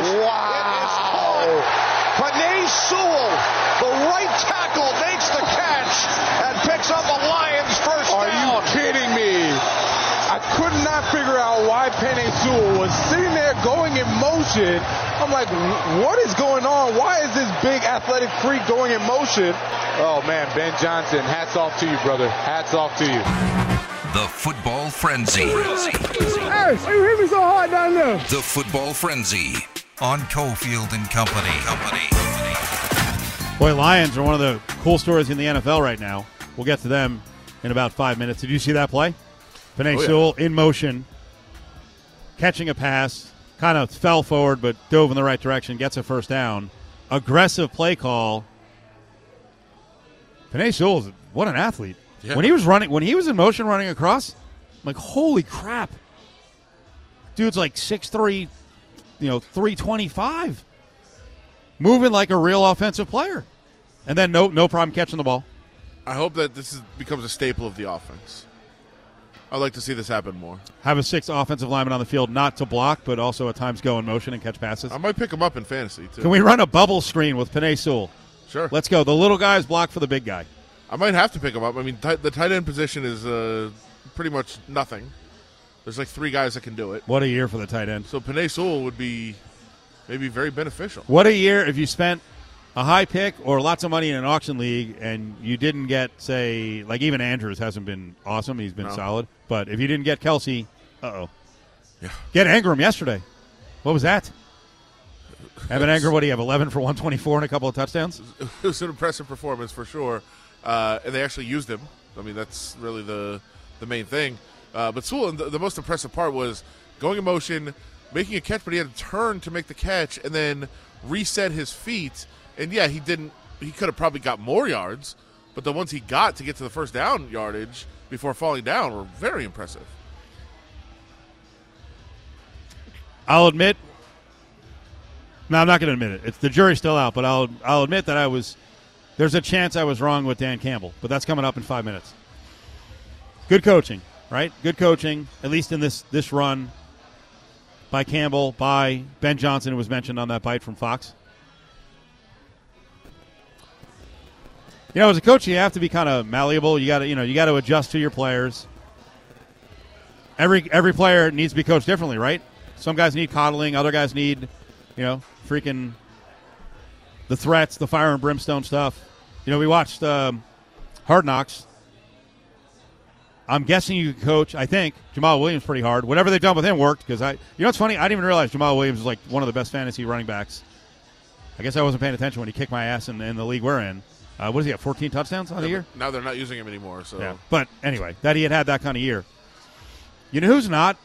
Wow. Penei Sewell, the right tackle, makes the catch and picks up a Lions first Are down. you kidding me? I could not figure out why Penei Sewell was sitting there going in motion. I'm like, what is going on? Why is this big athletic freak going in motion? Oh man, Ben Johnson, hats off to you, brother. Hats off to you. The Football Frenzy. Hey, you hit me so hard down there. The Football Frenzy on Cofield and Company. Company. Boy, Lions are one of the cool stories in the NFL right now. We'll get to them in about five minutes. Did you see that play? Penei Oh, yeah. Sewell in motion, catching a pass, kind of fell forward but dove in the right direction, gets a first down. Aggressive play call. Penei Sewell, what an athlete. Yeah. When he was running, when he was in motion running across, I'm like, holy crap. Dude's like 6'3, you know, 325 moving like a real offensive player, and then no no problem catching the ball. I hope that this is, becomes a staple of the offense. I'd like to see this happen more. Have a sixth offensive lineman on the field, not to block, but also at times go in motion and catch passes. I might pick him up in fantasy too. Can we run a bubble screen with Penei Sewell? Sure. Let's go. The little guys block for the big guy. I might have to pick him up. I mean, tight, the tight end position is uh, pretty much nothing. There's like three guys that can do it. What a year for the tight end. So Penei Sewell would be maybe very beneficial. What a year if you spent a high pick or lots of money in an auction league and you didn't get, say, like even Andrews hasn't been awesome. He's been No. solid. But if you didn't get Kelce, uh oh. Yeah. Get Engram yesterday. What was that? Evan Engram, what do you have? 11 for 124 and a couple of touchdowns? it was an impressive performance for sure, uh, and they actually used him. I mean, that's really the the main thing. Uh, but Sewell, the, the most impressive part was going in motion, making a catch, but he had to turn to make the catch, and then reset his feet. And yeah, he didn't. He could have probably got more yards, but the ones he got to get to the first down yardage before falling down were very impressive. I'll admit. No, I'm not going to admit it. It's the jury's still out, but I'll I'll admit that I was. There's a chance I was wrong with Dan Campbell, but that's coming up in five minutes. Good coaching, right? Good coaching, at least in this this run. By Campbell, by Ben Johnson, who was mentioned on that bite from Fox. You know, as a coach, you have to be kind of malleable. You got to, you know, you got to adjust to your players. Every every player needs to be coached differently, right? Some guys need coddling, other guys need, you know, freaking the threats, the fire and brimstone stuff. You know, we watched um, Hard Knocks. I'm guessing you could coach. I think Jamaal Williams pretty hard. Whatever they've done with him worked because I, you know, what's funny. I didn't even realize Jamaal Williams is like one of the best fantasy running backs. I guess I wasn't paying attention when he kicked my ass in, in the league we're in. Uh, what does he have? 14 touchdowns on the year. Now they're not using him anymore, so Yeah. But anyway, that he had had that kind of year. You know who's not?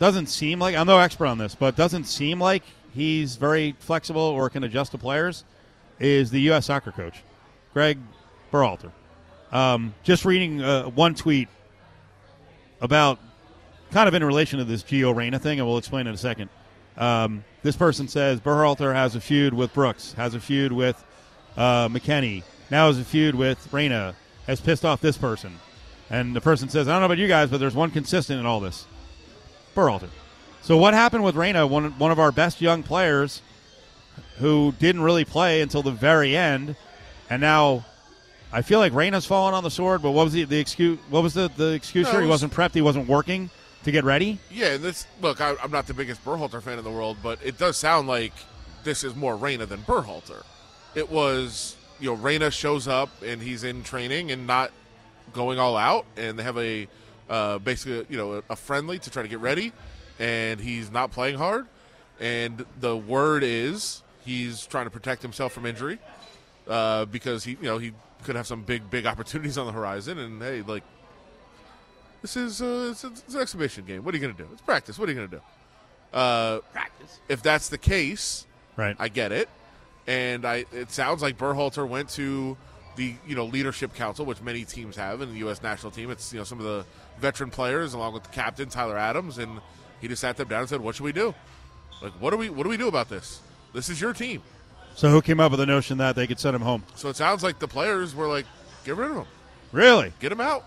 Doesn't seem like I'm no expert on this, but doesn't seem like he's very flexible or can adjust to players. Is the U.S. soccer coach, Greg Berhalter? Um, just reading uh, one tweet about kind of in relation to this Gio Reyna thing, and we'll explain in a second. Um, this person says Berhalter has a feud with Brooks, has a feud with uh, McKennie, now has a feud with Reyna, has pissed off this person. And the person says, I don't know about you guys, but there's one consistent in all this. Berhalter. So what happened with Reyna, one, one of our best young players who didn't really play until the very end, and now I feel like Reyna's fallen on the sword, but what was the, the excuse what was the, the excuse No, here? He was- wasn't prepped, he wasn't working to get ready? Yeah, and this look, I, I'm not the biggest Berhalter fan in the world, but it does sound like this is more Reyna than Berhalter. It was, you know, Reyna shows up and he's in training and not going all out, and they have a uh, basically, you know, a, a friendly to try to get ready, and he's not playing hard, and the word is he's trying to protect himself from injury uh, because he, you know, he could have some big, big opportunities on the horizon, and hey, like this is uh, it's, it's an exhibition game. What are you going to do? It's practice. What are you going to do? Uh, practice. If that's the case, Right. I get it, and I. It sounds like Berhalter went to the you know leadership council, which many teams have in the U.S. national team. It's you know some of the veteran players along with the captain Tyler Adams, and he just sat them down and said, "What should we do? Like, what do we what do we do about this? This is your team." So who came up with the notion that they could send him home? So it sounds like the players were like, "Get rid of him." Really? get him out.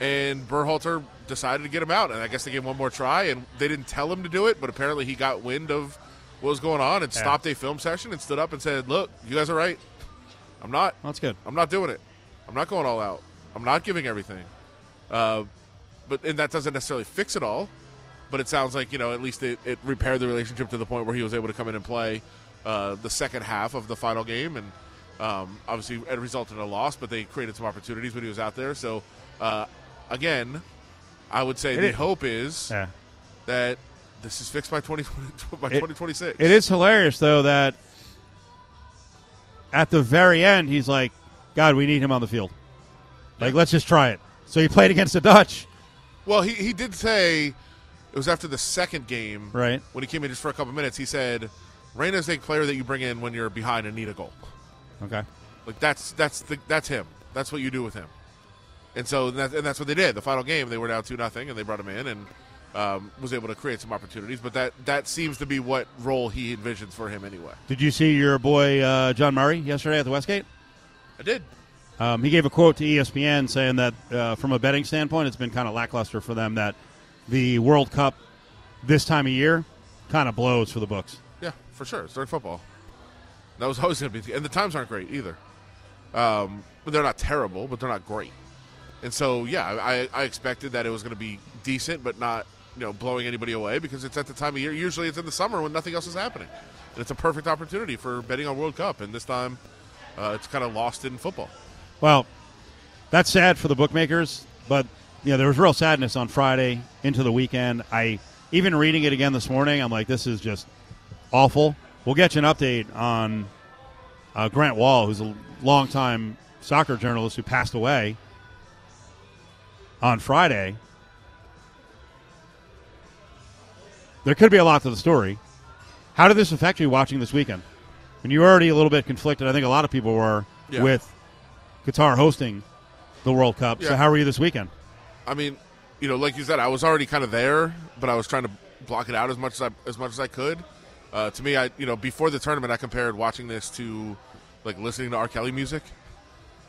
And Berhalter decided to get him out, and I guess they gave him one more try, and they didn't tell him to do it, but apparently he got wind of what was going on and Yeah. stopped a film session and stood up and said, "Look, you guys are right. I'm not. That's good. I'm not doing it. I'm not going all out. I'm not giving everything." Uh, but and that doesn't necessarily fix it all. But it sounds like you know at least it, it repaired the relationship to the point where he was able to come in and play uh, the second half of the final game, and um, obviously it resulted in a loss. But they created some opportunities when he was out there. So uh, again, I would say It the is- hope is Yeah. that this is fixed by 2020, by 2026. It is hilarious though that at the very end he's like, "God, we need him on the field. Like, let's just try it." So he played against the Dutch, Well, he, he did say it was after the second game, Right. When he came in just for a couple minutes, he said, "Reyna's a player that you bring in when you're behind and need a goal. Okay. Like that's that's the, that's him. That's what you do with him." And so that, and that's what they did. The final game, they were down two nothing, and they brought him in and um, was able to create some opportunities. But that that seems to be what role he envisions for him anyway. Did you see your boy uh, John Murray yesterday at the Westgate? I did. Um, he gave a quote to ESPN saying that uh, from a betting standpoint, it's been kind of lackluster for them that the World Cup this time of year kind of blows for the books. For sure. It's during football. That was always going to be, and the times aren't great either. Um, but they're not terrible, but they're not great. And so, yeah, I, I expected that it was going to be decent, but not you know blowing anybody away because it's at the time of year. Usually, it's in the summer when nothing else is happening, and it's a perfect opportunity for betting on World Cup. And this time, uh, it's kind of lost in football. Well, that's sad for the bookmakers, but you know there was real sadness on Friday into the weekend. I even reading it again this morning, I'm like, this is just awful. We'll get you an update on uh, Grant Wahl, who's a longtime soccer journalist who passed away on Friday. There could be a lot to the story. How did this affect you watching this weekend? When you were already a little bit conflicted, I think a lot of people were Yeah. with Qatar hosting the World Cup. So how were you this weekend? I mean, you know, like you said, I was already kind of there, but I was trying to block it out as much as I as much as I could. Uh, to me, I you know before the tournament, I compared watching this to like listening to R. Kelly music,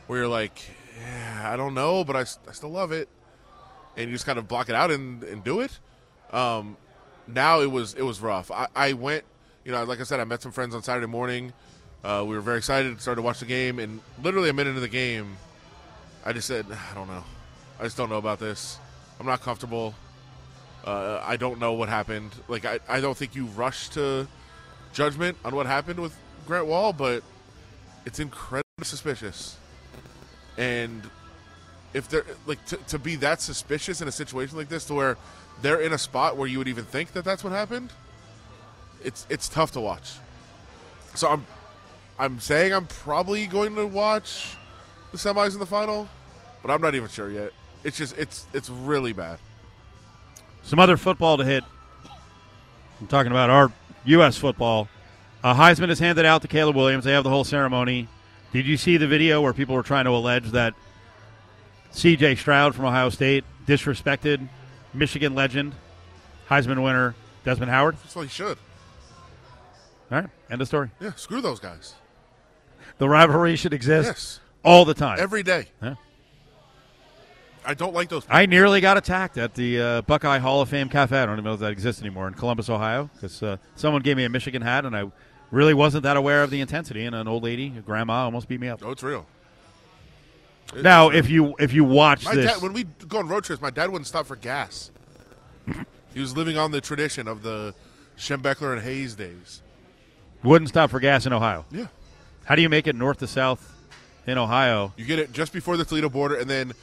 where you're like, yeah, I don't know, but I, I still love it, and you just kind of block it out and, and do it. Um, now it was it was rough. I, I went, you know, like I said, I met some friends on Saturday morning. Uh, we were very excited, started to watch the game, and literally a minute into the game, I just said, I don't know. I just don't know about this. I'm not comfortable. Uh, I don't know what happened. Like I, I don't think you rush to judgment on what happened with Grant Wahl, but it's incredibly suspicious. And if they're like to, to be that suspicious in a situation like this, to where they're in a spot where you would even think that that's what happened, it's it's tough to watch. So I'm I'm saying I'm probably going to watch the semis in the final, but I'm not even sure yet. It's just it's it's really bad. Some other football to hit. I'm talking about our U.S. football. Uh, Heisman is handed out to Caleb Williams. They have the whole ceremony. Did you see the video where people were trying to allege that C.J. Stroud from Ohio State disrespected Michigan legend, Heisman winner Desmond Howard? That's what he should. All right, end of story. Yeah, screw those guys. The rivalry should exist Yes, all the time. every day. Yeah. I don't like those. I nearly got attacked at the uh, Buckeye Hall of Fame Cafe. I don't even know if that exists anymore in Columbus, Ohio, because uh, someone gave me a Michigan hat, and I really wasn't that aware of the intensity. And an old lady, a grandma, almost beat me up. Oh, it's real. It- Now, real. if you if you watch my this, dad, when we go on road trips, my dad wouldn't stop for gas. he was living on the tradition of the Schembechler and Hayes days. wouldn't stop for gas in Ohio. Yeah, How do you make it north to south in Ohio? you get it just before the Toledo border, and then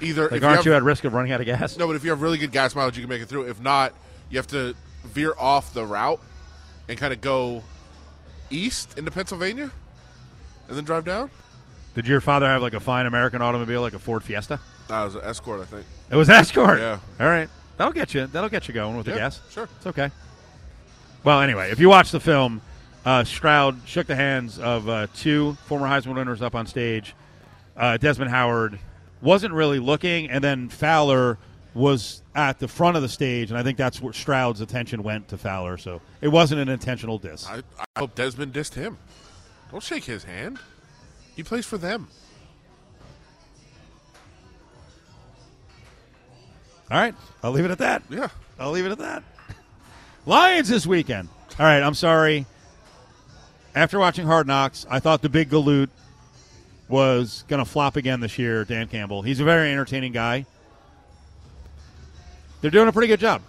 either Like, if aren't have, you at risk of running out of gas? No, but if you have really good gas mileage, you can make it through. If not, you have to veer off the route and kind of go east into Pennsylvania, and then drive down. Did your father have like a fine American automobile, like a Ford Fiesta? That was an escort, I think. It was Escort. Yeah. All right, that'll get you. That'll get you going with the gas. sure. It's okay. Well, anyway, if you watch the film, uh, Stroud shook the hands of uh, two former Heisman winners up on stage. Uh, Desmond Howard wasn't really looking, and then Fowler was at the front of the stage, and I think that's where Stroud's attention went to Fowler. So it wasn't an intentional diss. I, I hope Desmond dissed him. Don't shake his hand. He plays for them. All right, I'll leave it at that. Yeah. I'll leave it at that. Lions this weekend. All right, I'm sorry. After watching Hard Knocks, I thought the big galoot was going to flop again this year, Dan Campbell. He's a very entertaining guy. They're doing a pretty good job.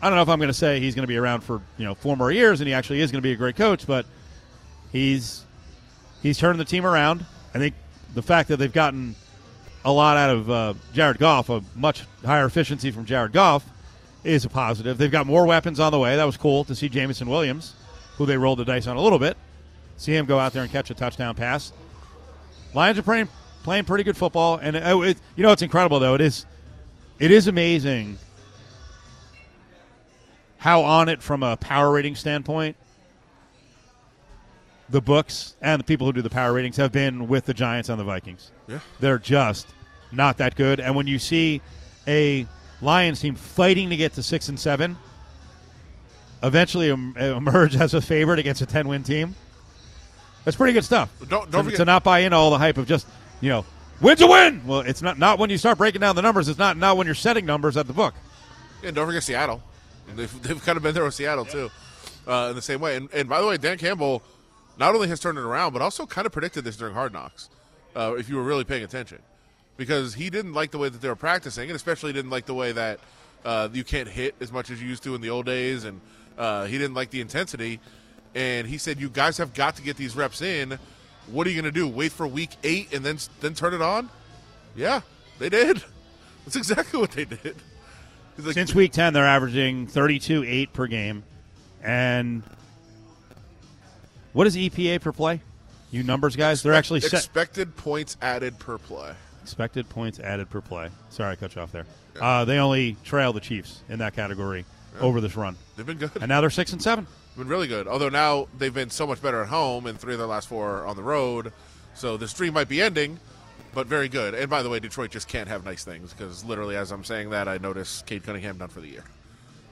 I don't know if I'm going to say he's going to be around for you know four more years, and he actually is going to be a great coach, but he's he's turning the team around. I think the fact that they've gotten a lot out of uh, Jared Goff, a much higher efficiency from Jared Goff, is a positive. They've got more weapons on the way. That was cool to see Jameson Williams, who they rolled the dice on a little bit, see him go out there and catch a touchdown pass. Lions are playing playing pretty good football, and it, it, you know it's incredible though. It is it is amazing how on it from a power rating standpoint the books and the people who do the power ratings have been with the Giants and the Vikings. Yeah. They're just not that good. And when you see a Lions team fighting to get to six and seven, eventually emerge as a favorite against a ten win team, that's pretty good stuff. Don't- don't to, forget- to not buy into all the hype of just you know win's a win. Well, it's not not when you start breaking down the numbers. It's not not when you're setting numbers at the book. Yeah, don't forget Seattle. They've, they've kind of been there with Seattle too, uh, in the same way. And, and by the way, Dan Campbell not only has turned it around, but also kind of predicted this during Hard Knocks. Uh, if you were really paying attention, because he didn't like the way that they were practicing, and especially didn't like the way that uh, you can't hit as much as you used to in the old days, and uh, he didn't like the intensity. And he said, "You guys have got to get these reps in. What are you going to do? Wait for week eight and then then turn it on?" Yeah, they did. That's exactly what they did. Like, Since week 10, they're averaging 32 8 per game. And what is EPA per play? You numbers guys? They're actually set. expected points added per play. Expected points added per play. Sorry, I cut you off there. Uh, they only trail the Chiefs in that category over this run. They've been good. And now they're 6 and 7. Been really good. Although now they've been so much better at home, and three of their last four are on the road. So the streak might be ending, but very good. And by the way, Detroit just can't have nice things because literally, as I'm saying that, I notice Cade Cunningham done for the year.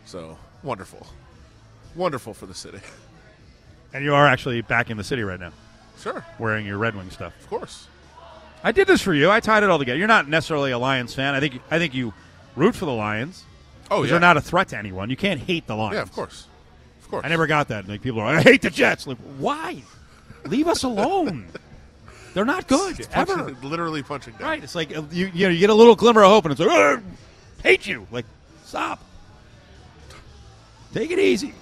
So wonderful, wonderful for the city. And you are actually back in the city right now Sure, wearing your Red Wing stuff. of course. I did this for you. I tied it all together. You're not necessarily a Lions fan. I think I think you root for the Lions. Oh yeah, They're not a threat to anyone. You can't hate the Lions. yeah, of course, course. I never got that. Like people are, I hate the Jets. Like, why? Leave us alone. They're not good It's ever. punching- literally punching down. Right? It's like you you know you get a little glimmer of hope and it's like, "Ugh, hate you. Like, stop. Take it easy.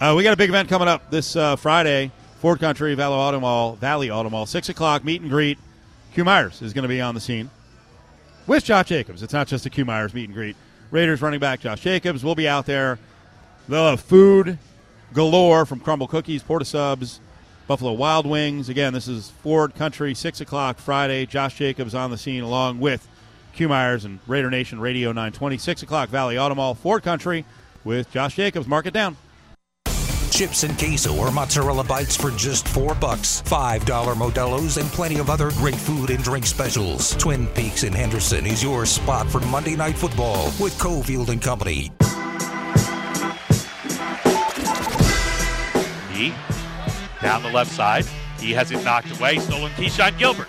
Uh, we got a big event coming up this uh, Friday. Ford Country Valley Auto Mall, Valley Auto Mall, six o'clock meet and greet. Q Myers is going to be on the scene with Josh Jacobs. It's not just a Q Myers meet and greet. Raiders running back Josh Jacobs will be out there. They'll have food galore from Crumbl Cookies, Porta Subs, Buffalo Wild Wings. Again, this is Ford Country, 6 o'clock Friday. Josh Jacobs on the scene along with Q Myers and Raider Nation Radio 920. 6 o'clock Valley Auto Mall, Ford Country with Josh Jacobs. Mark it down. Chips and queso or mozzarella bites for just four bucks. Five dollar Modelo's and plenty of other great food and drink specials. Twin Peaks in Henderson is your spot for Monday Night Football with Cofield and Company. He down the left side. He has it knocked away. Stolen Keshon Gilbert.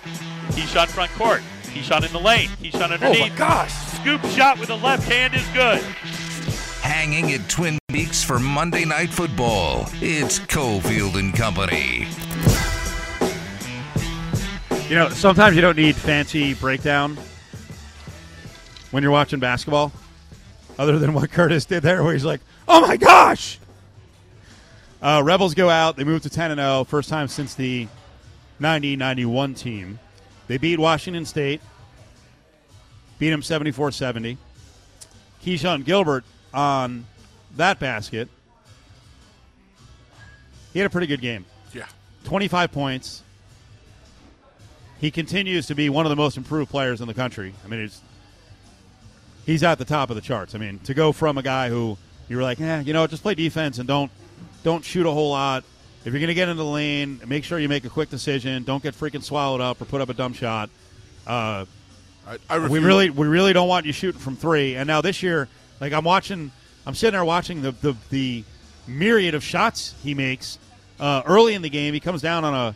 Keshon front court. Keshon in the lane. Keshon underneath. Oh my gosh! Scoop shot with the left hand is good. Hanging at Twin Peaks for Monday Night Football. It's Cofield and Company. You know, sometimes you don't need fancy breakdown when you're watching basketball, other than what Curtis did there, where he's like, "Oh my gosh!" Uh, Rebels go out. They move to 10 and 0, first time since the 90-91 team. They beat Washington State, beat them 74-70. Keshon Gilbert on that basket. He had a pretty good game. Yeah. 25 points. He continues to be one of the most improved players in the country. I mean, it's, he's at the top of the charts. I mean, to go from a guy who you were like, eh, you know, just play defense and don't don't shoot a whole lot. If you're going to get into the lane, make sure you make a quick decision. Don't get freaking swallowed up or put up a dumb shot. Uh, I, I we really we really don't want you shooting from three. And now this year, like I'm watching, I'm sitting there watching the the, the myriad of shots he makes uh, early in the game. He comes down on a,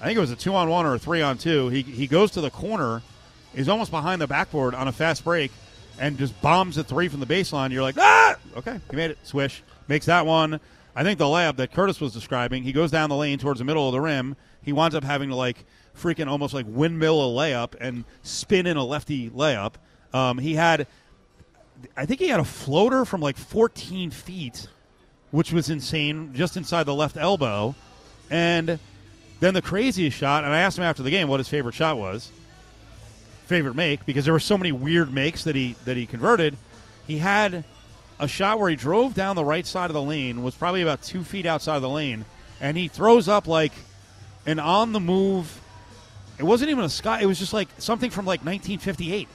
I think it was a two on one or a three on two. He he goes to the corner, is almost behind the backboard on a fast break, and just bombs a three from the baseline. You're like, ah, okay, he made it. Swish makes that one. I think the layup that Curtis was describing, he goes down the lane towards the middle of the rim. He winds up having to like freaking almost like windmill a layup and spin in a lefty layup. Um, he had, I think he had a floater from like 14 feet, which was insane, just inside the left elbow. And then the craziest shot, and I asked him after the game what his favorite shot was, favorite make, because there were so many weird makes that he that he converted. He had a shot where he drove down the right side of the lane, was probably about two feet outside of the lane, and he throws up like an on the move. It wasn't even a sky. It was just like something from like 1958.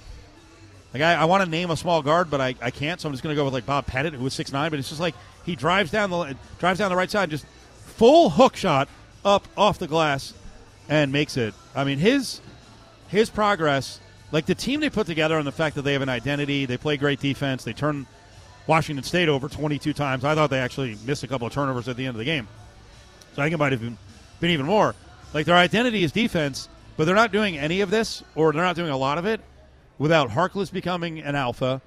Like I, I want to name a small guard, but I, I can't, so I'm just going to go with like Bob Pettit, who was six nine. But it's just like he drives down the drives down the right side, just full hook shot up off the glass, and makes it. I mean his his progress, like the team they put together, and the fact that they have an identity, they play great defense, they turn Washington State over 22 times. I thought they actually missed a couple of turnovers at the end of the game, so I think it might have been, been even more. Like their identity is defense, but they're not doing any of this, or they're not doing a lot of it, without Harkless becoming an alpha,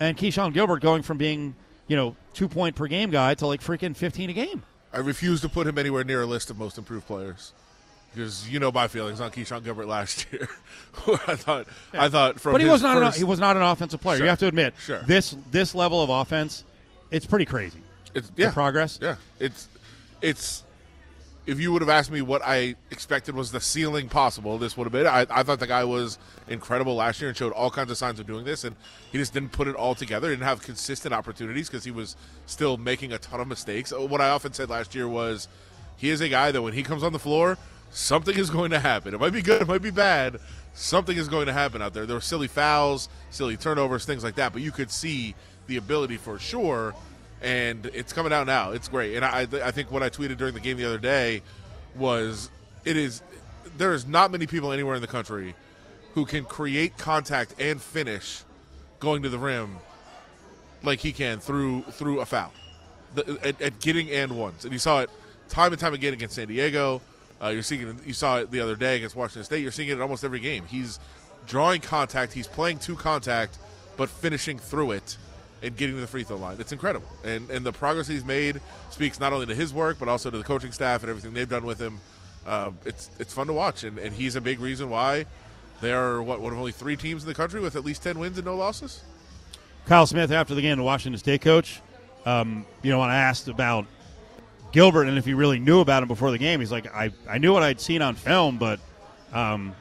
and Keshon Gilbert going from being, you know, two point per game guy to like freaking 15 a game. I refuse to put him anywhere near a list of most improved players because you know my feelings on Keshon Gilbert last year. I thought, I thought from but he was not an, he was not an offensive player. Sure. You have to admit, Sure. this this level of offense, it's pretty crazy. It's The yeah, progress. Yeah, it's it's. If you would have asked me what I expected was the ceiling possible, this would have been. I, I thought the guy was incredible last year and showed all kinds of signs of doing this, and he just didn't put it all together. Didn't have consistent opportunities because he was still making a ton of mistakes. Uh, What I often said last year was, he is a guy that when he comes on the floor, something is going to happen. It might be good, it might be bad. Something is going to happen out there. There were silly fouls, silly turnovers, things like that, but you could see the ability for sure and it's coming out now. It's great, and I, I think what I tweeted during the game the other day was it is there is not many people anywhere in the country who can create contact and finish going to the rim like he can through through a foul, the, at, at getting and ones, and you saw it time and time again against San Diego. Uh, you're seeing it, you saw it the other day against Washington State. You're seeing it in almost every game. He's drawing contact. He's playing to contact, but finishing through it and getting to the free throw line. It's incredible. And and the progress he's made speaks not only to his work but also to the coaching staff and everything they've done with him. Uh, it's it's fun to watch, and, and he's a big reason why there are what one of only three teams in the country with at least ten wins and no losses. Kyle Smith, after the game, the Washington State coach, um, you know, when I asked about Gilbert and if he really knew about him before the game, he's like, I, I knew what I'd seen on film, but, um,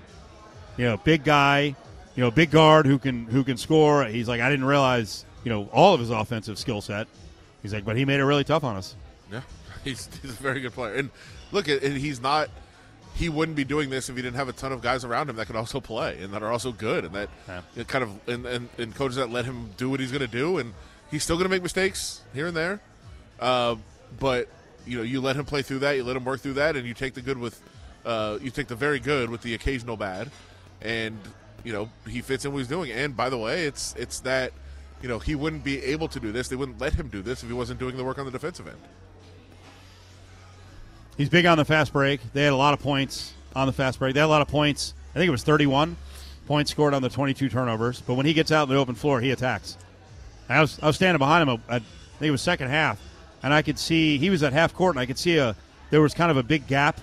you know, big guy, you know, big guard who can who can score. He's like, I didn't realize, you know, all of his offensive skill set. He's like, but he made it really tough on us. Yeah, he's he's a very good player. And look, and he's not. He wouldn't be doing this if he didn't have a ton of guys around him that can also play and that are also good and that Yeah. kind of and, and, and coaches that let him do what he's going to do and he's still going to make mistakes here and there, uh, but you know you let him play through that, you let him work through that, and you take the good with uh, you take the very good with the occasional bad, and you know he fits in what he's doing. And by the way, it's it's that you know he wouldn't be able to do this, they wouldn't let him do this if he wasn't doing the work on the defensive end. He's big on the fast break. They had a lot of points on the fast break. They had a lot of points. I think it was 31 points scored on the 22 turnovers. But when he gets out in the open floor, he attacks. I was I was standing behind him. I think it was second half, and I could see he was at half court, and I could see a there was kind of a big gap.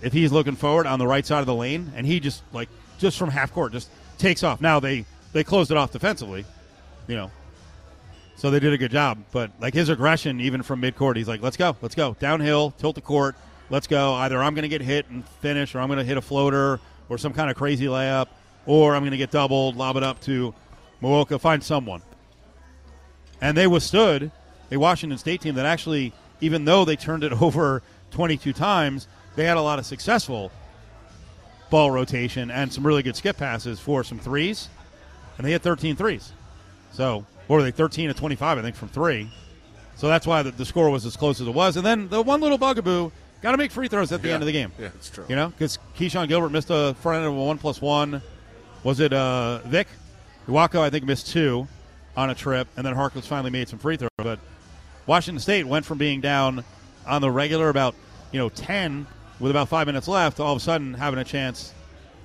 If he's looking forward on the right side of the lane, and he just like just from half court just takes off. Now they they closed it off defensively, you know, so they did a good job. But like his aggression, even from mid court, he's like, "Let's go, let's go downhill, tilt the court, let's go." Either I'm going to get hit and finish, or I'm going to hit a floater, or some kind of crazy layup, or I'm going to get doubled, lob it up to Muoka, find someone. And they withstood a Washington State team that actually, even though they turned it over 22 times, they had a lot of successful ball rotation and some really good skip passes for some threes, and they hit 13 threes. So, what were they, 13 to 25, I think, from three. So that's why the, the score was as close as it was. And then the one little bugaboo, got to make free throws at the Yeah. end of the game. Yeah, it's true. You know, because Keshon Gilbert missed a front end of a one plus one. Was it uh, Vic? Iwuakor, I think, missed two on a trip, and then Harkless finally made some free throws. But Washington State went from being down on the regular about you know ten with about five minutes left to all of a sudden having a chance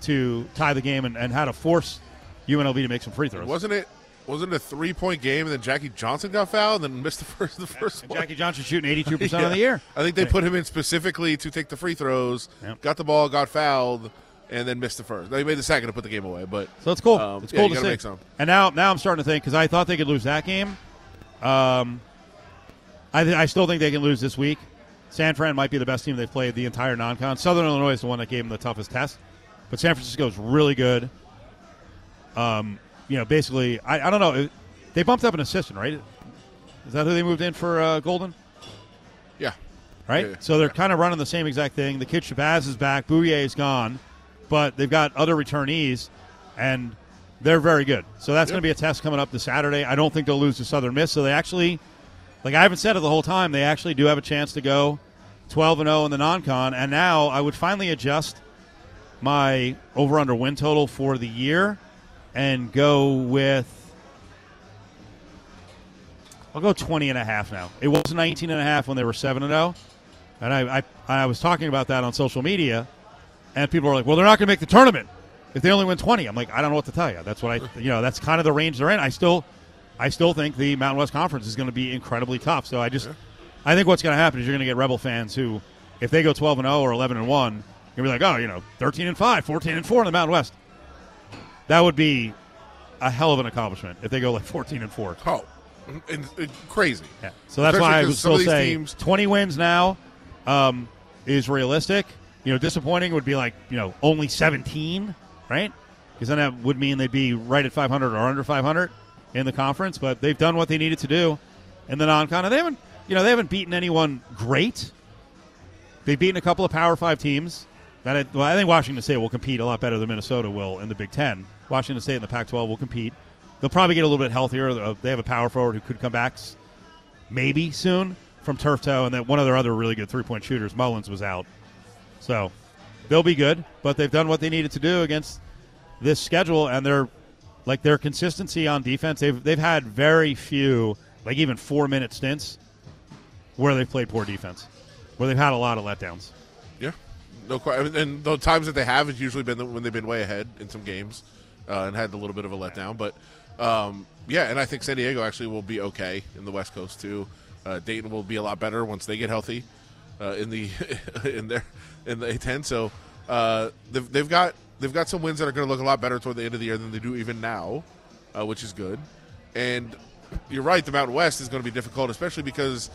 to tie the game and, and how to force UNLV to make some free throws. Wasn't it? Wasn't it a three point game and then Jackie Johnson got fouled and then missed the first the first And one? Jackie Johnson shooting 82 percent Yeah. of the year. I think they put him in specifically to take the free throws. Yep. Got the ball, got fouled, and then missed the first. They made the second to put the game away, but So it's cool. Um, it's yeah, cool to see. And now, now I'm starting to think because I thought they could lose that game. Um, I, th- I still think they can lose this week. San Fran might be the best team they've played the entire non-con. Southern Illinois is the one that gave them the toughest test, but San Francisco is really good. Um, you know, basically, I, I don't know. It- They bumped up an assistant, right? Is that who they moved in for uh, Golden? yeah, right? Yeah, yeah. So they're kind of running the same exact thing. The kid Shabazz is back, Bouyea is gone, but they've got other returnees, and they're very good. So that's going to be a test coming up this Saturday. I don't think they'll lose to Southern Miss. So they actually, like I haven't said it the whole time, they actually do have a chance to go 12 and 0 in the non-con. And now I would finally adjust my over/under win total for the year and go with. I'll go 20 and a half now. It was 19 and a half when they were 7 and 0. And I, I, I was talking about that on social media, and people were like, well, they're not going to make the tournament if they only win 20. I'm like, I don't know what to tell you. That's what I, you know, that's kind of the range they're in. I still, I still think the Mountain West Conference is going to be incredibly tough. So I just, I think what's going to happen is you're going to get Rebel fans who, if they go 12 and 0 or 11 and 1, you're going to be like, oh, you know, 13 and 5, 14 and 4 in the Mountain West. That would be a hell of an accomplishment if they go like 14 and 4. oh, and, and crazy. Yeah. So that's Especially why I would still say teams- 20 wins now um, is realistic. You know, disappointing would be like, you know, only 17, right? Because then that would mean they'd be right at 500 or under 500 in the conference. But they've done what they needed to do in the non-con. And they haven't, you know, they haven't beaten anyone great. They've beaten a couple of Power Five teams. That I, well, I think Washington State will compete a lot better than Minnesota will in the Big Ten. Washington State in the Pac-12 will compete. They'll probably get a little bit healthier. They have a power forward who could come back maybe soon from turf toe, and then one of their other really good three-point shooters, Mullins, was out. So they'll be good, but they've done what they needed to do against this schedule, and they're like their consistency on defense. They've they've had very few, like even four-minute stints where they've played poor defense, where they've had a lot of letdowns. Yeah, no question. And the times that they have, has usually been when they've been way ahead in some games uh, and had a little bit of a letdown. But um, yeah, and I think San Diego actually will be okay in the West Coast too. Uh, Dayton will be a lot better once they get healthy uh, in the in their in the A10. So uh, they've, they've got they've got some wins that are going to look a lot better toward the end of the year than they do even now, uh, which is good. And you're right, the Mountain West is going to be difficult, especially because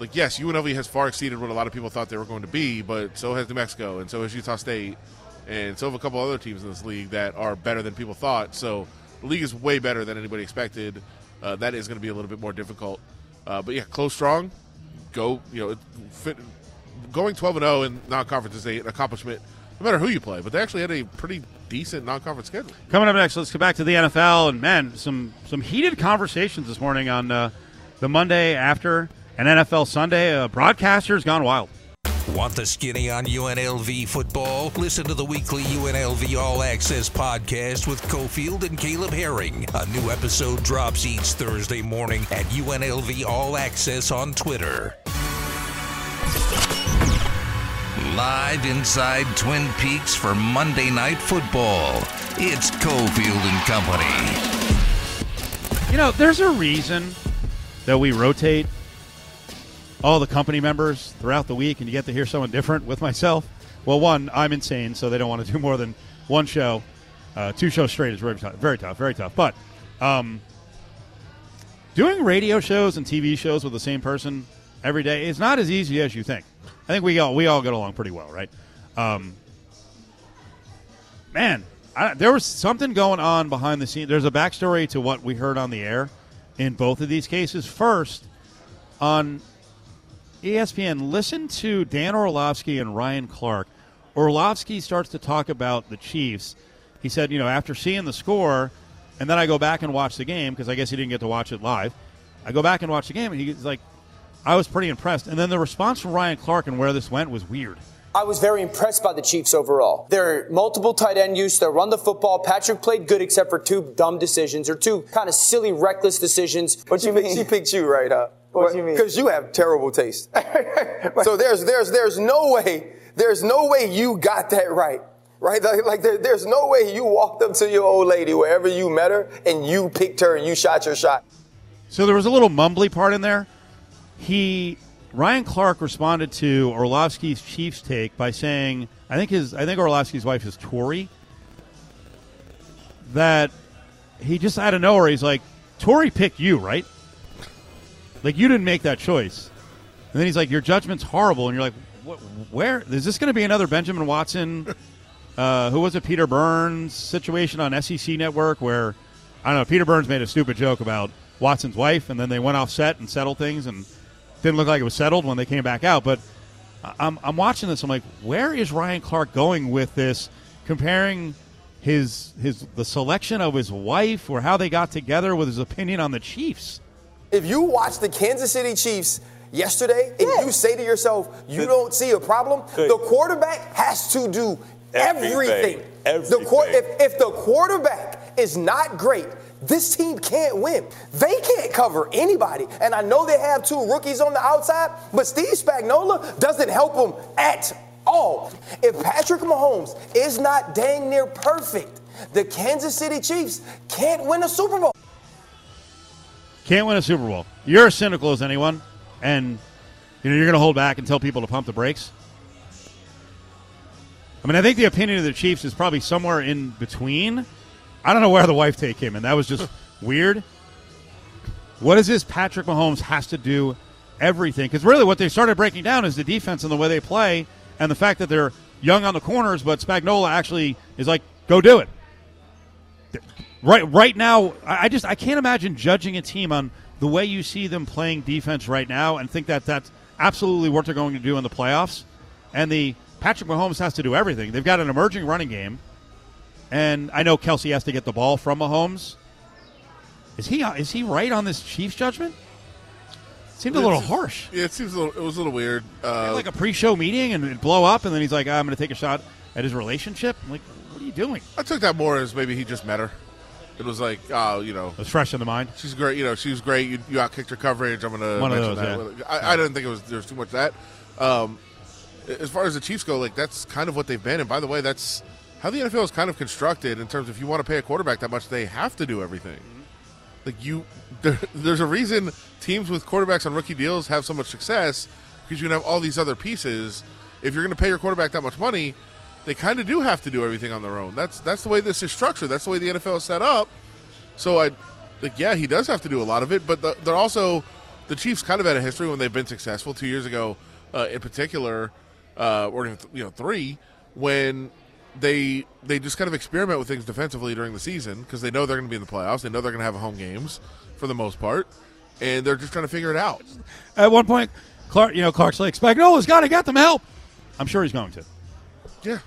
like yes, UNLV has far exceeded what a lot of people thought they were going to be, but so has New Mexico, and so has Utah State, and so have a couple other teams in this league that are better than people thought. So the league is way better than anybody expected. Uh, that is going to be a little bit more difficult. Uh, but yeah, close strong. Go, you know, fit, going 12 and 0 in non-conference is a, an accomplishment, no matter who you play. But they actually had a pretty decent non-conference schedule. Coming up next, let's go back to the NFL and man, some some heated conversations this morning on uh, the Monday after an NFL Sunday. Uh, broadcasters gone wild. Want the skinny on UNLV football? Listen to the weekly UNLV All Access podcast with Cofield and Caleb Herring. A new episode drops each Thursday morning at UNLV All Access on Twitter. Live inside Twin Peaks for Monday Night Football. It's Cofield and Company. You know, there's a reason that we rotate all the company members throughout the week, and you get to hear someone different with myself. Well, one, I'm insane, so they don't want to do more than one show. Uh, two shows straight is very tough, very tough, very tough. But um, doing radio shows and TV shows with the same person every day is not as easy as you think. I think we all we all get along pretty well, right? Um, man, I, there was something going on behind the scenes. There's a backstory to what we heard on the air in both of these cases. First, on ESPN, listen to Dan Orlovsky and Ryan Clark. Orlovsky starts to talk about the Chiefs. He said, you know, after seeing the score, and then I go back and watch the game because I guess he didn't get to watch it live. I go back and watch the game, and he's like, I was pretty impressed. And then the response from Ryan Clark and where this went was weird. I was very impressed by the Chiefs overall. Their multiple tight end use, they run the football. Patrick played good except for two dumb decisions or two kind of silly, reckless decisions. What you mean? She picked you right up. What do you mean? Because you have terrible taste. so there's there's there's no way there's no way you got that right. right? Like, like there, there's no way you walked up to your old lady wherever you met her and you picked her and you shot your shot. So there was a little mumbly part in there. He Ryan Clark responded to Orlovsky's Chiefs take by saying, I think his I think Orlovsky's wife is Tori. That he just out of nowhere he's like, Tori picked you, right? Like you didn't make that choice. And then he's like, Your judgment's horrible, and you're like, what, Where is this going to be another Benjamin Watson? Uh, who was it? Peter Burns situation on SEC Network where I don't know. Peter Burns made a stupid joke about Watson's wife, and then they went off set and settled things, and didn't look like it was settled when they came back out. But I'm, I'm watching this. I'm like, where is Ryan Clark going with this? Comparing his his the selection of his wife or how they got together with his opinion on the Chiefs. If you watch the Kansas City Chiefs yesterday and you say to yourself, you don't see a problem, the quarterback has to do everything. Everything. The if, if the quarterback is not great, this team can't win. They can't cover anybody. And I know they have two rookies on the outside, but Steve Spagnuolo doesn't help them at all. If Patrick Mahomes is not dang near perfect, the Kansas City Chiefs can't win a Super Bowl. Can't win a Super Bowl. You're as cynical as anyone, and you know you're going to hold back and tell people to pump the brakes. I mean, I think the opinion of the Chiefs is probably somewhere in between. I don't know where the wife take him, and that was just weird. What is this? Patrick Mahomes has to do everything because really, what they started breaking down is the defense and the way they play, and the fact that they're young on the corners, but Spagnuolo actually is like, "Go do it." Right, right now, I I just I can't imagine judging a team on the way you see them playing defense right now, and think that that's absolutely what they're going to do in the playoffs. And the Patrick Mahomes has to do everything. They've got an emerging running game, and I know Kelce has to get the ball from Mahomes. Is he is he right on this Chiefs judgment? Seemed a little It's- harsh. Yeah, it seems a little, it was a little weird. Uh, like a pre-show meeting and it'd blow up, and then he's like, "I'm going to take a shot at his relationship." I'm like, "What are you doing?" I took that more as maybe he just met her. It was like, oh, you know, It's fresh in the mind. she's great. You know, she was great. You, you outkicked her coverage. I'm gonna One of those, that. yeah. I, I didn't think it was there's was too much of that. Um, as far as the Chiefs go, like that's kind of what they've been. And by the way, that's how the NFL is kind of constructed in terms of if you want to pay a quarterback that much, they have to do everything. Like you, there, there's a reason teams with quarterbacks on rookie deals have so much success because you can have all these other pieces. If you're going to pay your quarterback that much money, they kind of do have to do everything on their own. That's that's the way this is structured. That's the way the NFL is set up. So I, like, yeah, he does have to do a lot of it, but the, they're also the Chiefs kind of had a history when they've been successful. Two years ago, uh, in particular, uh, or you know three, when they they just kind of experiment with things defensively during the season because they know they're going to be in the playoffs. They know they're going to have home games for the most part, and they're just trying to figure it out. At one point, Clark, you know, Clark's like, "Spagnuolo's got to get them help." I'm sure he's going to. Yeah,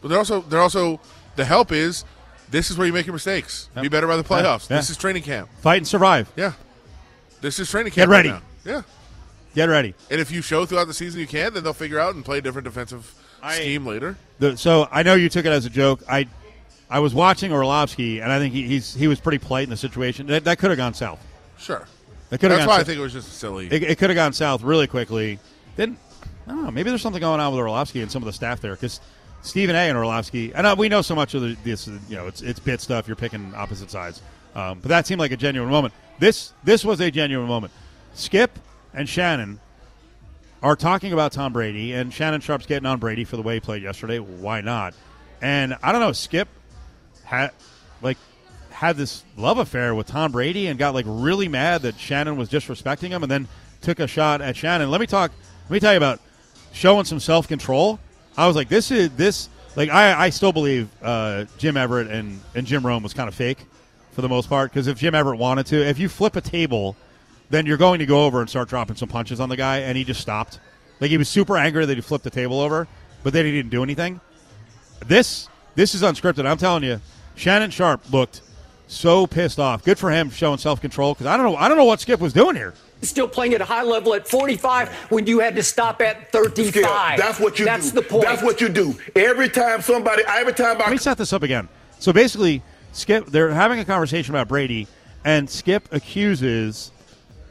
but they're also they're also the help is this is where you make your mistakes. Be better by the playoffs. Yeah. This is training camp. Fight and survive. Yeah, this is training Get camp. right ready. now. Yeah. Get ready. And if you show throughout the season you can, then they'll figure out and play a different defensive scheme later. The, so I know you took it as a joke. I I was watching Orlovsky, and I think he, he's he was pretty polite in the situation. That, that could have gone south. Sure. That could have That's why I think it was just silly. It, it could have gone south really quickly. Then I don't know. Maybe there's something going on with Orlovsky and some of the staff there because Stephen A. and Orlovsky, and uh, we know so much of the, this. You know, it's it's bit stuff. You're picking opposite sides, um, but that seemed like a genuine moment. This this was a genuine moment. Skip and Shannon are talking about Tom Brady, and Shannon Sharpe's getting on Brady for the way he played yesterday. Why not? And I don't know. Skip had like had this love affair with Tom Brady and got like really mad that Shannon was disrespecting him, and then took a shot at Shannon. Let me talk. Let me tell you about showing some self control. I was like, this is this. Like I, I still believe uh, Jim Everett and, and Jim Rome was kind of fake for the most part because if Jim Everett wanted to, if you flip a table, then you're going to go over and start dropping some punches on the guy, and he just stopped. Like he was super angry that he flipped the table over, but then he didn't do anything. This this is unscripted. I'm telling you, Shannon Sharpe looked so pissed off. Good for him showing self control because I don't know I don't know what Skip was doing here. Still playing at a high level at 45 when you had to stop at 35. Skip, that's what you That's do. the point. That's what you do. Every time somebody, every time Let I me set this up again. So basically, Skip they're having a conversation about Brady, and Skip accuses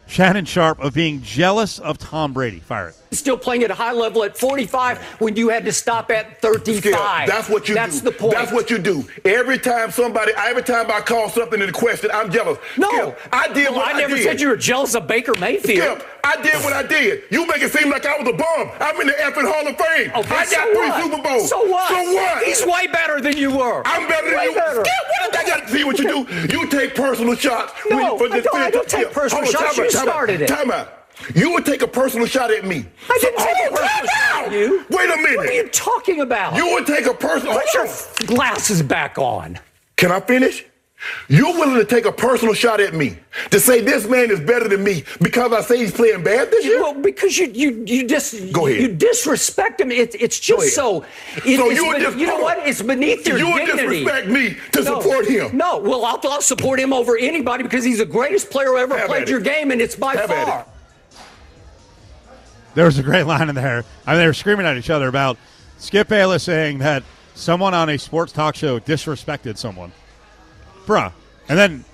Shannon Sharpe of being jealous of Tom Brady. Fire it. Still playing at a high level at 45 when you had to stop at 35. Skip, that's what you That's do. the point. That's what you do. Every time somebody, every time I call something into question, I'm jealous. No, Skip, I did Well, what I I, never did. said you were jealous of Baker Mayfield. Skip, I did what I did. You make it seem like I was a bum. I'm in the effing Hall of Fame. Okay, I got so three what? Super Bowls. So what? So what? He's way better than you were. I'm better than Way you. better. Skip, what did I got to see what you do? You take personal shots. when No, you- for I don't- I don't take personal hold shots. time out, You time out, started it. Time out. You would take a personal shot at me. I didn't So- take a personal shot at you. Wait a minute. What are you talking about? You would take a personal. Put your f- glasses back on. Can I finish? You're willing to take a personal shot at me to say this man is better than me because I say he's playing bad this year? Well, because you you you dis Go ahead. you disrespect him. It's it's just so. It, So you would just- you know what? It's beneath your You would dignity. disrespect me to No. support him. No, well, I'll, I'll support him over anybody because he's the greatest player who ever Have played your game, and it's by Have far. There was a great line in there. I mean, they were screaming at each other about Skip Bayless saying that someone on a sports talk show disrespected someone. Bruh. And then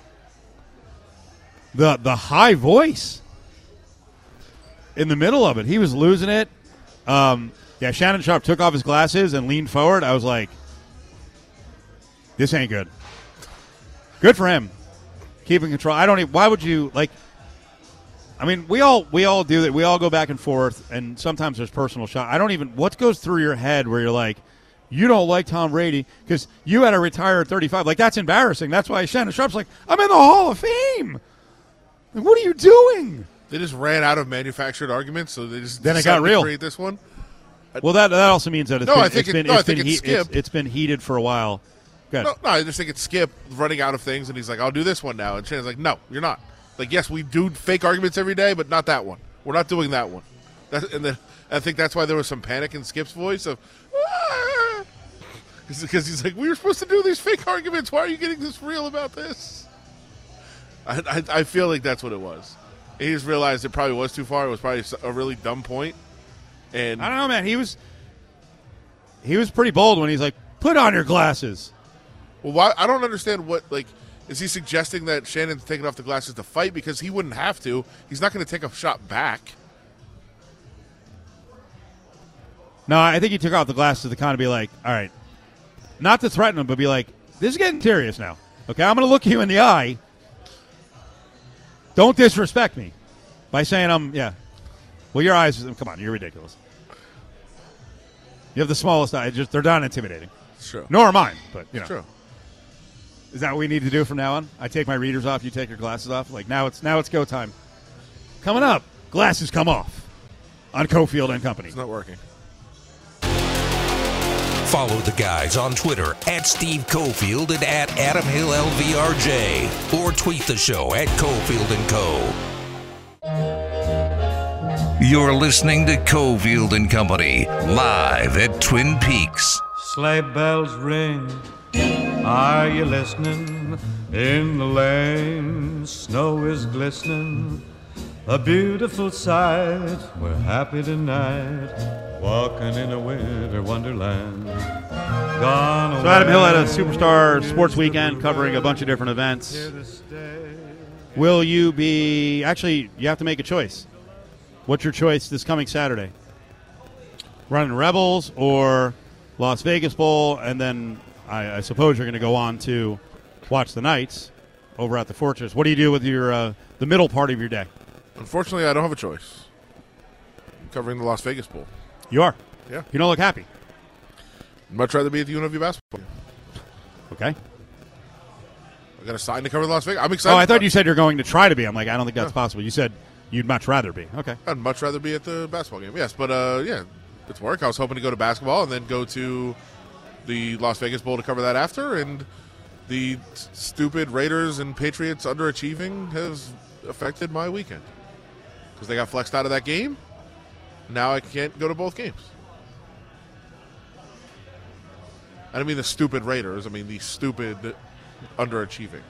the the high voice in the middle of it. He was losing it. Um, yeah, Shannon Sharpe took off his glasses and leaned forward. I was like, this ain't good. Good for him. Keeping control. I don't even, why would you, like, I mean, we all we all do that. We all go back and forth, and sometimes there's personal shot. I don't even what goes through your head where you're like, you don't like Tom Brady because you had to retire at 35. Like that's embarrassing. That's why Shannon Sharpe's like, I'm in the Hall of Fame. Like, what are you doing? They just ran out of manufactured arguments, so they just Then it got real. create this one. Well, that that also means that it's No, been, I think it's it- been, no, I it's been it's heat- it's- Skip. it's been heated for a while. No, no, I just think it's Skip running out of things, and he's like, "I'll do this one now." And Shannon's like, "No, you're not." Like, yes, we do fake arguments every day, but not that one. We're not doing that one. That, and then I think that's why there was some panic in Skip's voice of, ah! because he's like, "We were supposed to do these fake arguments. Why are you getting this real about this?" I, I, I feel like that's what it was. He just realized it probably was too far. It was probably a really dumb point. point, and I don't know, man. He was he was pretty bold when he's like, "Put on your glasses." Well, why? I don't understand what like. Is he suggesting that Shannon's taking off the glasses to fight because he wouldn't have to? He's not going to take a shot back. No, I think he took off the glasses to kind of be like, "All right, not to threaten him, but be like, this is getting serious now. Okay, I'm going to look you in the eye. Don't disrespect me by saying I'm yeah. Well, your eyes. Come on, you're ridiculous. You have the smallest eyes. Just they're not intimidating. Sure. Nor are mine, but you know. True. Is that what we need to do from now on? I take my readers off, you take your glasses off. Like now it's now it's go time. Coming up, glasses come off on Cofield and Company. It's not working. Follow the guys on Twitter at Steve Cofield and at Adam Hill LVRJ. Or tweet the show at Cofield and Co. You're listening to Cofield and Company live at Twin Peaks. Sleigh bells ring. Are you listening? In the lane, snow is glistening. A beautiful sight. We're happy tonight. Walking in a winter wonderland. Gone So Adam Hill had a superstar sports weekend covering a bunch of different events. Will you be actually you have to make a choice. What's your choice this coming Saturday? Running Rebels or Las Vegas Bowl, and then I, I suppose you're going to go on to watch the Knights over at the Fortress. What do you do with your uh, the middle part of your day? Unfortunately, I don't have a choice. I'm covering the Las Vegas Bowl. You are. Yeah. You don't look happy. Much rather be at the UNLV basketball game. Okay. I got a sign to cover the Las Vegas. I'm excited. Oh, I thought you said you're going to try to be. I'm like, I don't think that's possible. You said you'd much rather be. Okay. I'd much rather be at the basketball game. Yes, but uh, yeah, it's work. I was hoping to go to basketball and then go to the Las Vegas Bowl to cover that after. And the stupid Raiders and Patriots underachieving has affected my weekend because they got flexed out of that game. Now I can't go to both games. I don't mean the stupid Raiders. I mean the stupid underachieving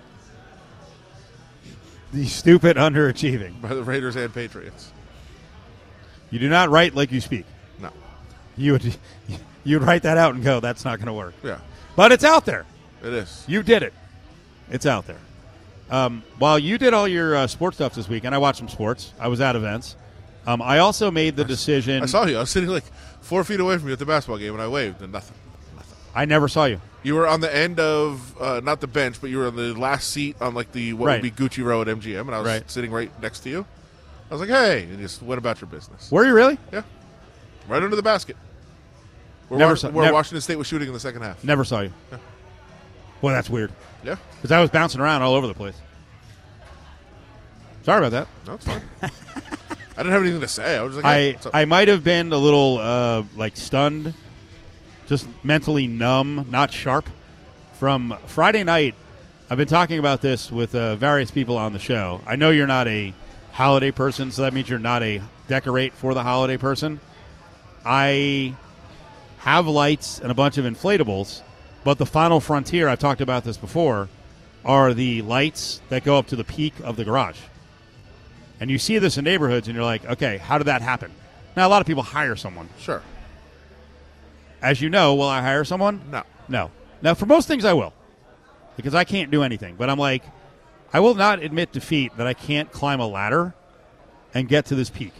The stupid underachieving. by the Raiders and Patriots. You do not write like you speak. No. You would you would write that out and go, that's not going to work. Yeah. But it's out there. It is. You did it. It's out there. Um, while you did all your uh, sports stuff this weekend, I watched some sports. I was at events. Um, I also made the decision. I saw you. I was sitting like four feet away from you at the basketball game, and I waved, and nothing. Nothing. I never saw you. You were on the end of uh, not the bench, but you were on the last seat on like the what Right. would be Gucci row at MGM, and I was Right. sitting right next to you. I was like, "Hey," and just went about your business. Were you really? Yeah, right under the basket. Where, Never Wa- saw- where never- Washington State was shooting in the second half. Never saw you. Yeah. Boy, that's weird. Yeah. Because I was bouncing around all over the place. Sorry about that. No, it's fine. I didn't have anything to say. I was just like, hey, I? I might have been a little uh, like stunned, just mentally numb, not sharp. From Friday night, I've been talking about this with uh, various people on the show. I know you're not a holiday person, so that means you're not a decorate for the holiday person. I have lights and a bunch of inflatables, but the final frontier, I've talked about this before, are the lights that go up to the peak of the garage. And you see this in neighborhoods, and you're like, okay, how did that happen? Now, a lot of people hire someone. Sure. As you know, will I hire someone? No. No. Now, for most things, I will, because I can't do anything. But I'm like, I will not admit defeat that I can't climb a ladder and get to this peak.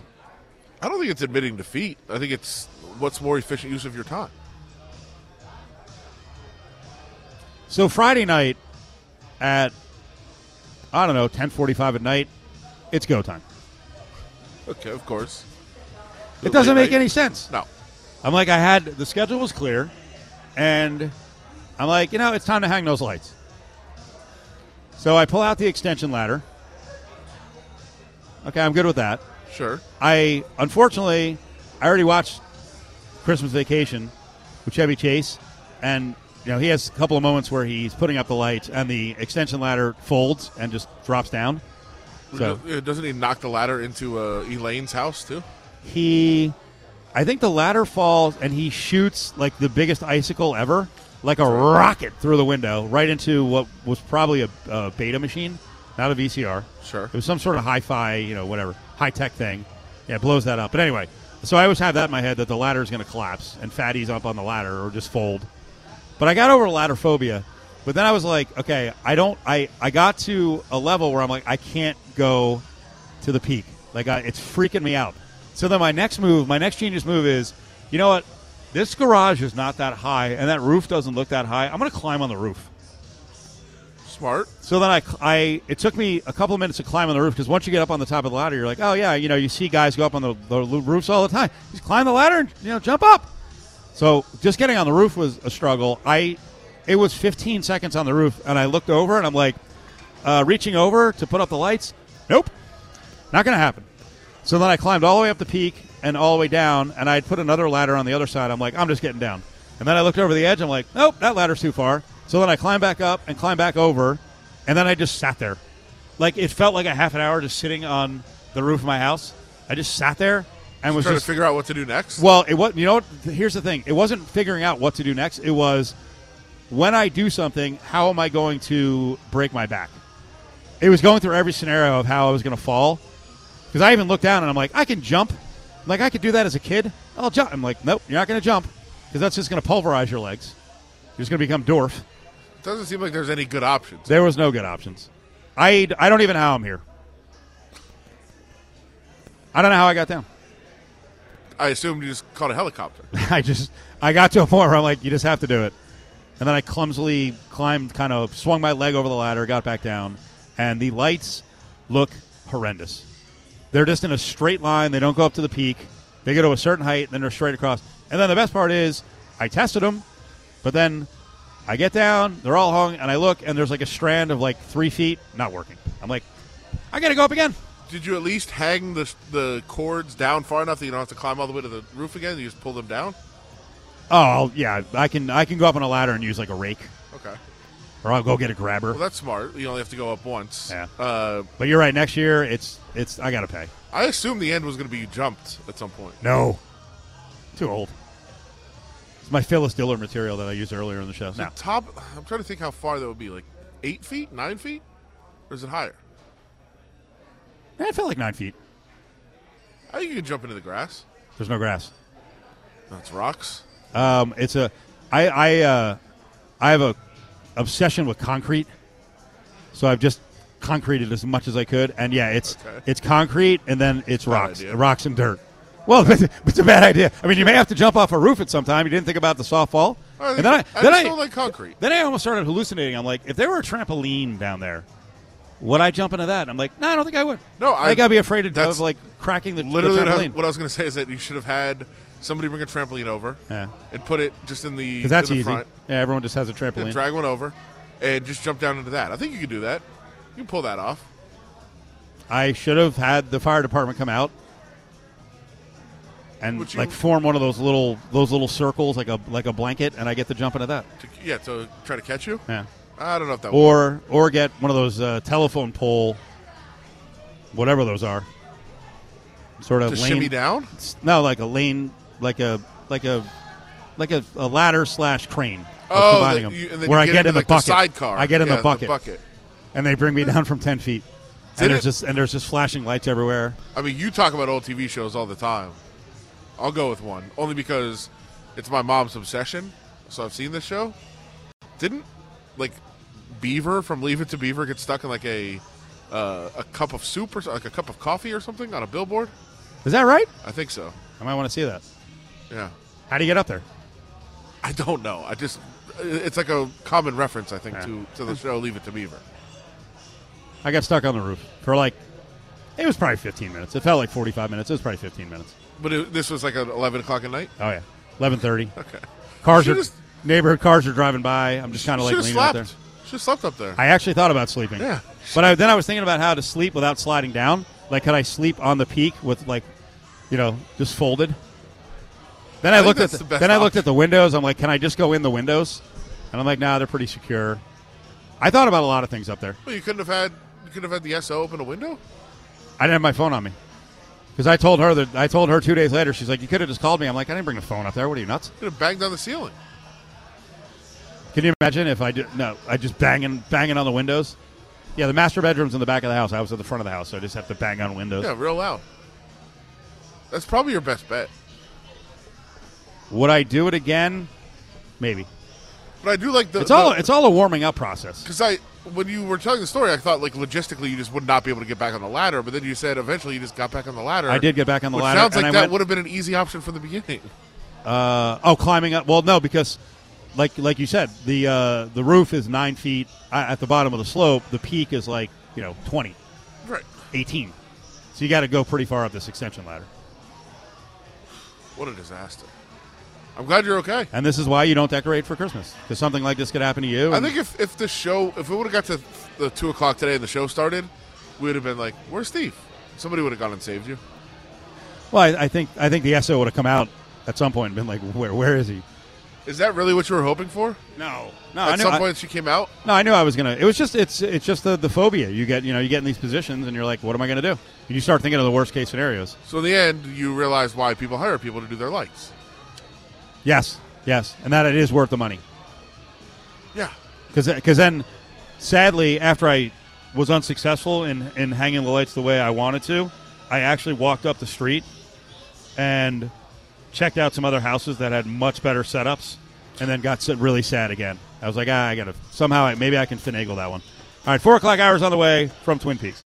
I don't think it's admitting defeat. I think it's what's more efficient use of your time. So Friday night at I don't know, ten forty five at night, it's go time. Okay, of course. It doesn't make night? any sense. No. I'm like, I had the schedule was clear, and I'm like, you know, it's time to hang those lights. So I pull out the extension ladder. Okay, I'm good with that. Sure. I unfortunately, I already watched Christmas Vacation with Chevy Chase, and you know he has a couple of moments where he's putting up the lights, and the extension ladder folds and just drops down. So Uh, Doesn't he knock the ladder into uh, Elaine's house too? he I think the ladder falls and he shoots like the biggest icicle ever, like a rocket through the window right into what was probably a, a beta machine, not a VCR. Sure. It was some sort of hi-fi, you know, whatever high tech thing. Yeah, it blows that up. But anyway, so I always have that in my head that the ladder is going to collapse and Fatty's up on the ladder or just fold. But I got over ladder phobia. But then I was like, okay, I don't. I I got to a level where I'm like, I can't go to the peak. Like I, it's freaking me out. So then my next move, my next genius move is, you know what? This garage is not that high, and that roof doesn't look that high. I'm going to climb on the roof. Smart. So then I, I, it took me a couple of minutes to climb on the roof because once you get up on the top of the ladder, you're like, oh yeah, you know, you see guys go up on the, the roofs all the time. Just climb the ladder and you know jump up. So just getting on the roof was a struggle. I, it was 15 seconds on the roof, and I looked over and I'm like, uh, reaching over to put up the lights. Nope, not to happen. So then I climbed all the way up the peak and all the way down, and I had put another ladder on the other side. I'm like, I'm just getting down. And then I looked over the edge. I'm like, nope, that ladder's too far. So then I climbed back up and climbed back over, and then I just sat there. Like it felt like a half an hour just sitting on the roof of my house. I just sat there and was trying just to figure out what to do next. well, it was. You know what? Here's the thing. It wasn't figuring out what to do next. It was when I do something, how am I going to break my back? It was going through every scenario of how I was going to fall. Because I even looked down and I'm like, I can jump. I'm like I could do that as a kid. I'll jump. I'm like, nope, you're not going to jump because that's just going to pulverize your legs. You're just going to become dwarf. Doesn't seem like there's any good options. There was no good options. I I don't even know how I'm here. I don't know how I got down. I assumed you just caught a helicopter. I just I got to a point where I'm like, you just have to do it. And then I clumsily climbed, kind of swung my leg over the ladder, got back down, and the lights look horrendous. They're just in a straight line. They don't go up to the peak. They go to a certain height, and then they're straight across. And then the best part is, I tested them, but then I get down, they're all hung, and I look, and there's like a strand of like three feet not working. I'm like, I got to go up again. Did you at least hang the the cords down far enough that you don't have to climb all the way to the roof again? You just pull them down. Oh yeah, I can I can go up on a ladder and use like a rake, Okay. or I'll go get a grabber. Well, that's smart. You only have to go up once. Yeah. Uh, But you're right. Next year, it's it's I gotta pay. I assumed the end was going to be you jumped at some point. No, too old. My Phyllis Diller material that I used earlier in the show. The No, top. I'm trying to think how far that would be. Like eight feet, nine feet, or is it higher? Eh, it felt like nine feet. I think you can jump into the grass. There's no grass. That's rocks. Um, it's a I I uh, I have a obsession with concrete, so I've just concreted as much as I could, and yeah, it's Okay. it's concrete and then it's rocks, idea. rocks and dirt. Well, but it's a bad idea. I mean, you may have to jump off a roof at some time. You didn't think about the softball, I and then I, I then I like concrete. Then I almost started hallucinating. I'm like, if there were a trampoline down there, would I jump into that? I'm like, no, I don't think I would. No, I I- think I'd be afraid of, of like cracking the, the Literally, what I- trampoline. what I was going to say is that you should have had somebody bring a trampoline over Yeah. and put it just in the Because that's in the easy. front, Yeah, everyone just has a and trampoline. drag one over, and just jump down into that. I think you can do that. You can pull that off. I should have had the fire department come out and like form one of those little those little circles like a like a blanket, and I get to jump into that. To, yeah, to try to catch you. Yeah. I don't know if that. Or or get one of those uh, telephone pole, whatever those are. Sort of To lane, shimmy down? No, like a lane, like a like a like a, a ladder slash crane. Oh, that them. you- where I get get in the like, the bucket. sidecar. I get in Yeah, the the bucket. bucket. and they bring me down from ten feet. Did and there's it- just and there's just flashing lights everywhere. I mean, you talk about old TV shows all the time. I'll go with one only because it's my mom's obsession. So I've seen this show. Didn't like Beaver from Leave It to Beaver get stuck in like a uh, a cup of soup or like a cup of coffee or something on a billboard? Is that right? I think so. I might want to see that. Yeah. How do you get up there? I don't know. I just it's like a common reference I think to to the show Leave It to Beaver. I got stuck on the roof for like it was probably 15 minutes. It felt like 45 minutes. It was probably 15 minutes. But it, this was like at eleven o'clock at night. Oh yeah, 11:30. Okay. Cars are Should've- neighborhood cars are driving by. I'm just kind of like Should have leaning out slept. there. Should have slept up there. I actually thought about sleeping. Yeah. But I, then I was thinking about how to sleep without sliding down. Like, could I sleep on the peak with like, you know, just folded? Then I, I think looked at that's the, the best then I looked at the windows. I'm like, can I just go in the windows? And I'm like, nah, they're pretty secure. I thought about a lot of things up there. Well, you couldn't have had you could have had the SO open a window. I didn't have my phone on me because I told her that I told her two days later. She's like, you could have just called me. I'm like, I didn't bring the phone up there. What are you nuts? Could have banged on the ceiling. Can you imagine if I did? No, I just banging banging on the windows. Yeah, the master bedroom's in the back of the house. I was at the front of the house, so I just have to bang on windows. Yeah, real loud. That's probably your best bet. Would I do it again? Maybe. But I do like the. it's all the- it's all a warming up process. Because I, when you were telling the story, I thought like logistically you just would not be able to get back on the ladder. But then you said eventually you just got back on the ladder. I did get back on the ladder, Sounds like I that went- would have been an easy option from the beginning. Uh, oh, climbing up. Well, no, because like like you said, the uh, the roof is nine feet uh, at the bottom of the slope. The peak is like you know twenty, Right. eighteen. So you got to go pretty far up this extension ladder. What a disaster. I'm glad you're okay. And this is why you don't decorate for Christmas because something like this could happen to you. I think if, if the show, if we would have got to the two o'clock today and the show started, we would have been like, "Where's Steve?" Somebody would have gone and saved you. well, I, I think I think the SO would have come out at some point and been like, "Where where is he?" Is that really what you were hoping for? No, no. I At knew, some I- point, she came out. No, I knew I was gonna. It was just it's it's just the, the phobia you get. You know, you get in these positions and you're like, what am I gonna do? And you start thinking of the worst case scenarios. So in the end, you realize why people hire people to do their lights. Yes, yes, and that it is worth the money. Yeah. Because then, sadly, after I was unsuccessful in in hanging the lights the way I wanted to, I actually walked up the street and checked out some other houses that had much better setups, and then got really sad again. I was like, ah, I gotta somehow I, maybe I can finagle that one. All right, four o'clock hours on the way from Twin Peaks.